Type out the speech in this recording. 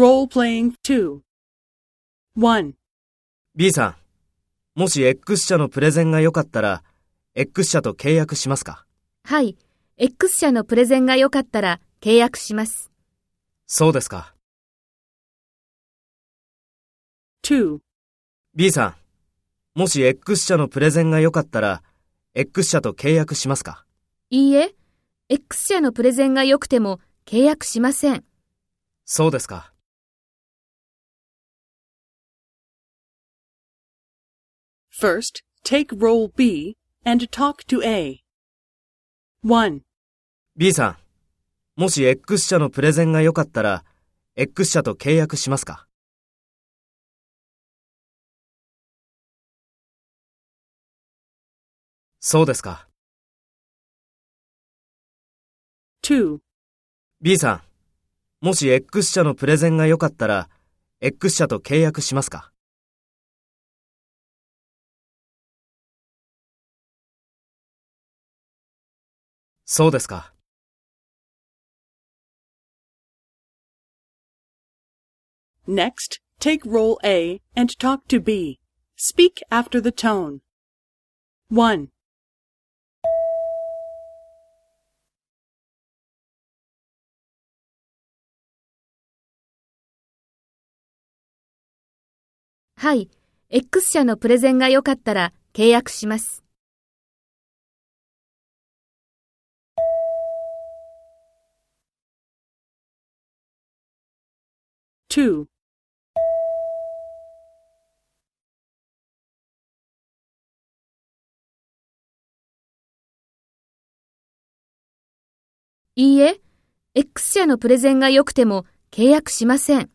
Role-playing 2. 1. B さん、もし X 社のプレゼンが良かったら、X 社と契約しますか？はい。X 社のプレゼンが良かったら契約します。そうですか。2. B さん、もし X 社のプレゼンが良かったら、X 社と契約しますか？いいえ、X 社のプレゼンが良くても契約しません。そうですか。First, take role B and talk to A. 1. B さん、もし X 社のプレゼンが良かったら、X 社と契約しますか？そうですか。2. B さん、もし X 社のプレゼンが良かったら、X 社と契約しますか？そうですか。Next, take role A and talk to B. Speak after the tone. 1. はい。X 社のプレゼンが良かったら契約します。2. いいえ、X 社のプレゼンが良くても契約しません。